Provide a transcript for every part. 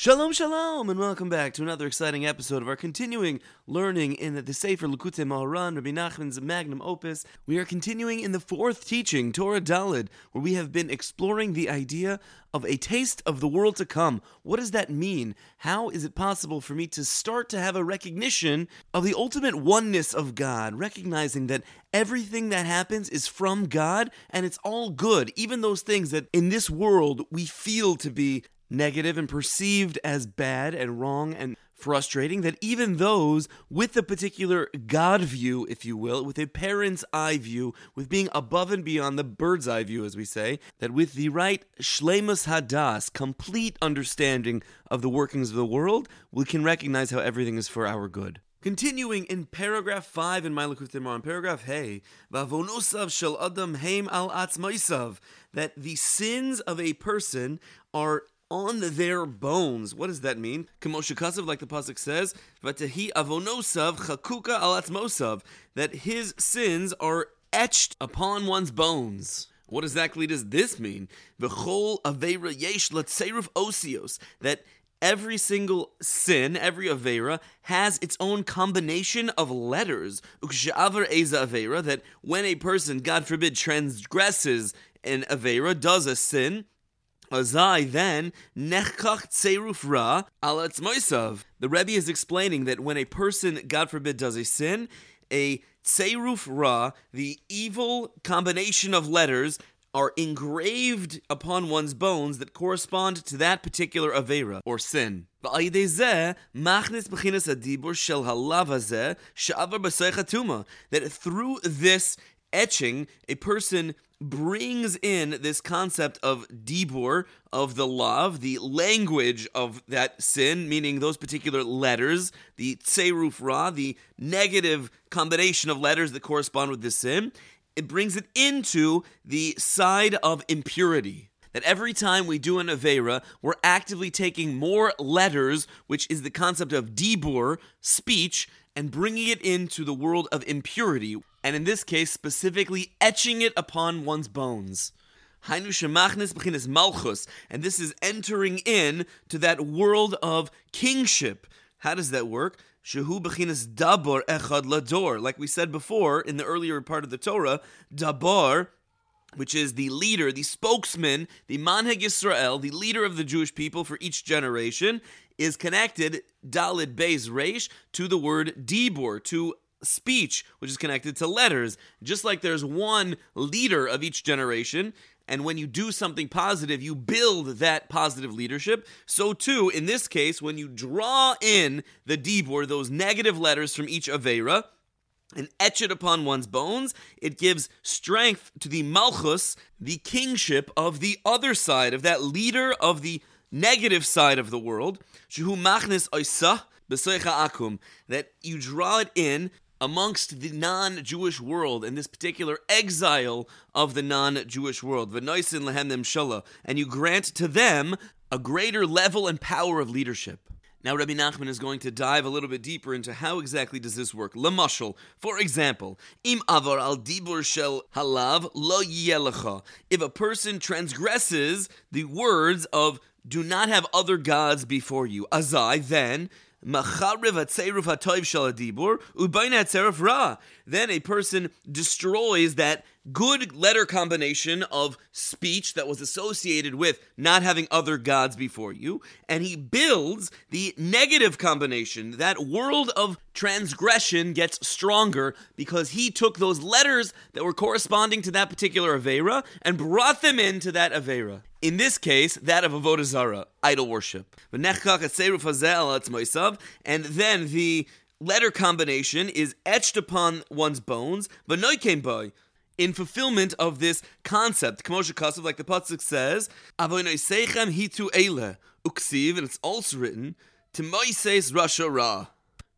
Shalom, shalom, and welcome back to another exciting episode of our continuing learning in the, Sefer Likutei Moharan, Rabbi Nachman's magnum opus. We are continuing in the fourth teaching, Torah Dalid, where we have been exploring the idea of a taste of the world to come. What does that mean? How is it possible for me to start to have a recognition of the ultimate oneness of God, recognizing that everything that happens is from God and it's all good, even those things that in this world we feel to be negative and perceived as bad and wrong and frustrating that even those with a particular God view, if you will, with a parent's eye view, with being above and beyond the bird's eye view, as we say, that with the right shlemus hadas, complete understanding of the workings of the world, we can recognize how everything is for our good. Continuing in paragraph 5 in Timar, in paragraph Hey, Vavonusav shel Adam heim al atzmaisav, that the sins of a person are on their bones. What does that mean? Kamoshikasav, like the pasuk says, "Vatehi avonosav chakuka alatzmosav," that his sins are etched upon one's bones. What exactly does this mean? V'chol aveira yesh latseruf osios that every single sin, every avera, has its own combination of letters. Ukshavar eza avera, that when a person, God forbid, transgresses an avera, does a sin, Azai then nechkach tseruf ra alatzmoisav. The Rebbe is explaining that when a person, God forbid, does a sin, a tseruf ra, the evil combination of letters, are engraved upon one's bones that correspond to that particular avera or sin. That through this etching, a person brings in this concept of dibur, of the love, the language of that sin, meaning those particular letters, the tseruf ra, the negative combination of letters that correspond with the sin. It brings it into the side of impurity that every time we do an Avera, we're actively taking more letters, which is the concept of dibur, speech, and bringing it into the world of impurity, and in this case, specifically etching it upon one's bones. Malchus, And this is entering in to that world of kingship. How does that work? Shehu bechinas dabor echad lador. Like we said before in the earlier part of the Torah, dabar, which is the leader, the spokesman, the manheg Yisrael, the leader of the Jewish people for each generation, is connected Dalid Beis Reish to the word dibor, to speech, which is connected to letters. Just like there's one leader of each generation, and when you do something positive, you build that positive leadership. So, too, in this case, when you draw in the dibor, those negative letters from each Avera, and etch it upon one's bones, it gives strength to the malchus, the kingship of the other side, of that leader of the negative side of the world. Shehu machnis oisa akum, that you draw it in amongst the non-Jewish world in this particular exile of the non-Jewish world, v'noisin lehem shala, and you grant to them a greater level and power of leadership. Now, Rabbi Nachman is going to dive a little bit deeper into how exactly does this work. Lamashal, for example, im avar al dibur shel halav lo yelecha. If a person transgresses the words of "Do not have other gods before you," azai, then then a person destroys that good letter combination of speech that was associated with not having other gods before you, and he builds the negative combination. That world of transgression gets stronger because he took those letters that were corresponding to that particular Avera and brought them into that Avera. In this case, that of Avodah Zarah, idol worship. And then the letter combination is etched upon one's bones, but boy in fulfillment of this concept. Kamosha Kasav, like the Pasuk says, Avoinoseichem hitu eile, uksiv, and it's also written, Timoises Rasha Ra.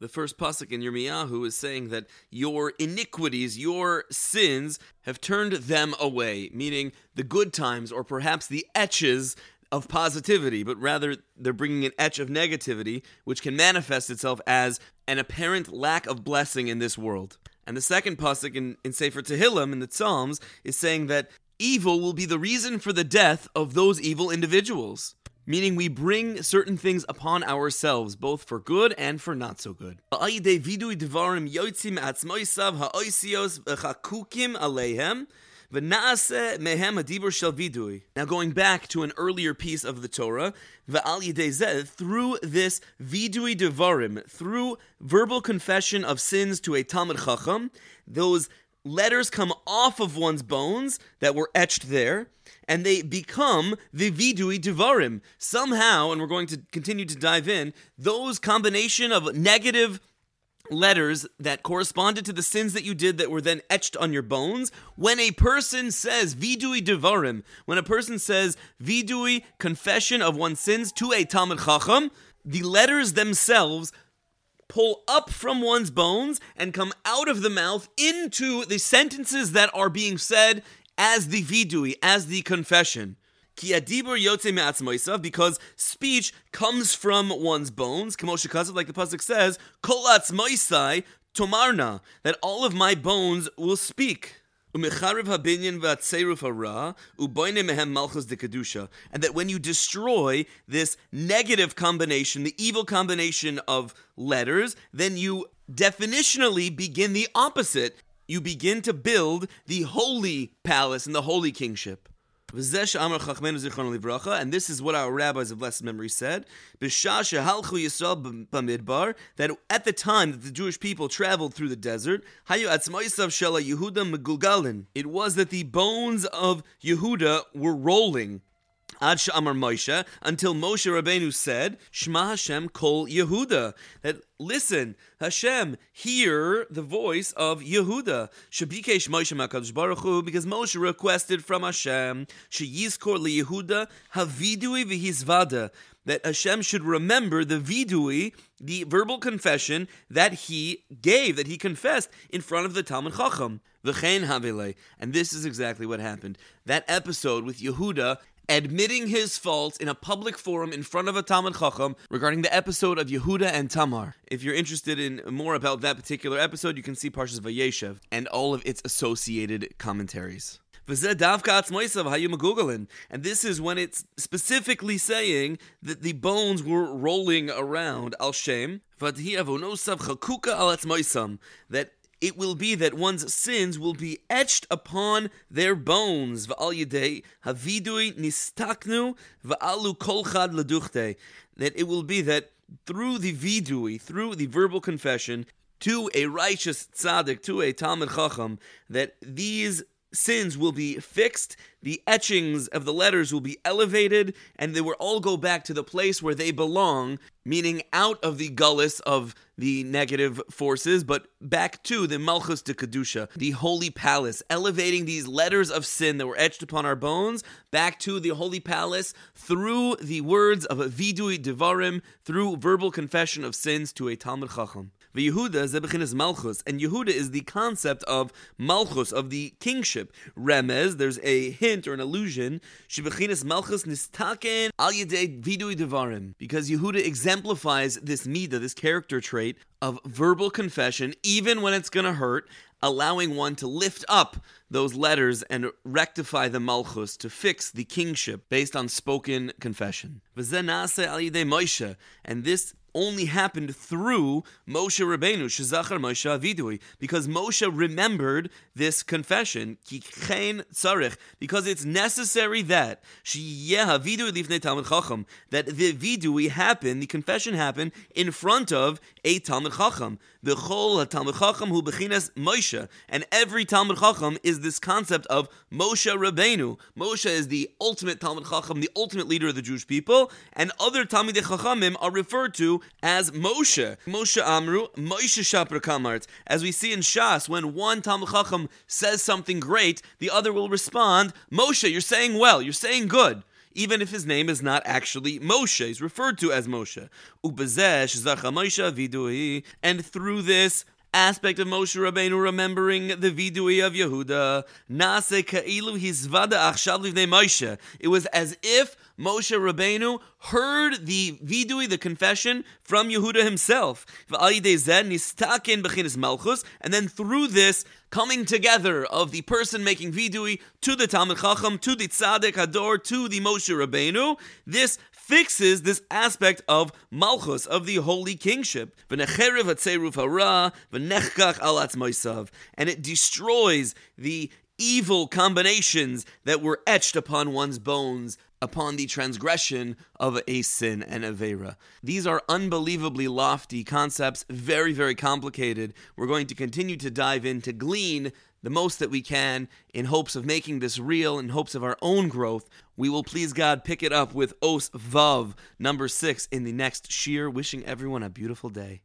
The first pasuk in Yirmiyahu is saying that your iniquities, your sins, have turned them away, meaning the good times or perhaps the etches of positivity, but rather they're bringing an etch of negativity, which can manifest itself as an apparent lack of blessing in this world. And the second pasuk in, in Sefer Tehillim in the Psalms is saying that evil will be the reason for the death of those evil individuals. meaning we bring certain things upon ourselves, both for good and for not so good. Now going back to an earlier piece of the Torah, through this vidui devarim, through verbal confession of sins to a Talmud Chacham, those letters come off of one's bones that were etched there, and they become the vidui devarim. Somehow, and we're going to continue to dive in, those combination of negative letters that corresponded to the sins that you did that were then etched on your bones. When a person says vidui devarim, when a person says vidui confession of one's sins to a Talmud Chacham, the letters themselves pull up from one's bones and come out of the mouth into the sentences that are being said as the vidui, as the confession. Because speech comes from one's bones, like the pasuk says, "Kolatz moisai tomarna," that all of my bones will speak. And that when you destroy this negative combination, the evil combination of letters, then you definitionally begin the opposite. You begin to build the holy palace and the holy kingship. And this is what our rabbis of blessed memory said. That at the time that the Jewish people traveled through the desert, it was that the bones of Yehuda were rolling. Ad Amar Moshe, until Moshe Rabbeinu said, Shema Hashem Kol Yehuda. That listen, Hashem, hear the voice of Yehuda. Shabikesh Moshe Makadosh Baruch Hu, because Moshe requested from Hashem, Sheyizkor li Yehuda Havidui v'Hizvada. That Hashem should remember the vidui, the verbal confession that he gave, that he confessed in front of the Talmud Chacham. And this is exactly what happened. That episode with Yehuda admitting his faults in a public forum in front of a Talmud Chacham regarding the episode of Yehuda and Tamar. If you're interested in more about that particular episode, you can see Parshas Vayeshev and all of its associated commentaries. And this is when it's specifically saying that the bones were rolling around al Shem. That it will be that one's sins will be etched upon their bones. That it will be that through the vidui, through the verbal confession, to a righteous tzaddik, to a Talmud Chacham, that these sins will be fixed, the etchings of the letters will be elevated, and they will all go back to the place where they belong, meaning out of the gullus of the negative forces, but back to the Malchus de Kedusha, the holy palace, elevating these letters of sin that were etched upon our bones back to the holy palace through the words of a vidui devarim, through verbal confession of sins to a Talmud Chacham. The Yehuda zebechinas malchus, and Yehuda is the concept of malchus of the kingship. Remez, there's a hint or an allusion. Shebechinas malchus nistaken al yedei vidui devarim, because Yehuda exemplifies this midah, this character trait of verbal confession, even when it's going to hurt, allowing one to lift up those letters and rectify the malchus to fix the kingship based on spoken confession. And this only happened through Moshe Rabbeinu, Shazachar Moshe Avidui, because Moshe remembered this confession, because it's necessary that that the vidui happen, the confession happen in front of a Talmud Chacham. Bechol Talmud Chacham hu bechinas Moshe, and every Talmud Chacham is this concept of Moshe Rabbeinu. Moshe is the ultimate Talmud Chacham, the ultimate leader of the Jewish people, and other Talmud Chachamim are referred to as Moshe. Moshe Amru, Moshe Shapra Kamart. As we see in Shas, when one Talmud Chacham says something great, the other will respond, Moshe, you're saying well, you're saying good even if his name is not actually Moshe. He's referred to as Moshe. And through this, aspect of Moshe Rabbeinu remembering the vidui of Yehuda. Nase ka'ilu hizvada achshav livnei Moshe. It was as if Moshe Rabbeinu heard the vidui, the confession, from Yehuda himself. And then through this coming together of the person making vidui to the Talmud Chacham, to the Tzaddik Hador, to the Moshe Rabbeinu, this fixes this aspect of malchus, of the holy kingship. And it destroys the evil combinations that were etched upon one's bones upon the transgression of a sin and avera. These are unbelievably lofty concepts, very, very complicated. We're going to continue to dive in to glean the most that we can in hopes of making this real, in hopes of our own growth. We will please God pick it up with Os Vav, number six, in the next shiur. Wishing everyone a beautiful day.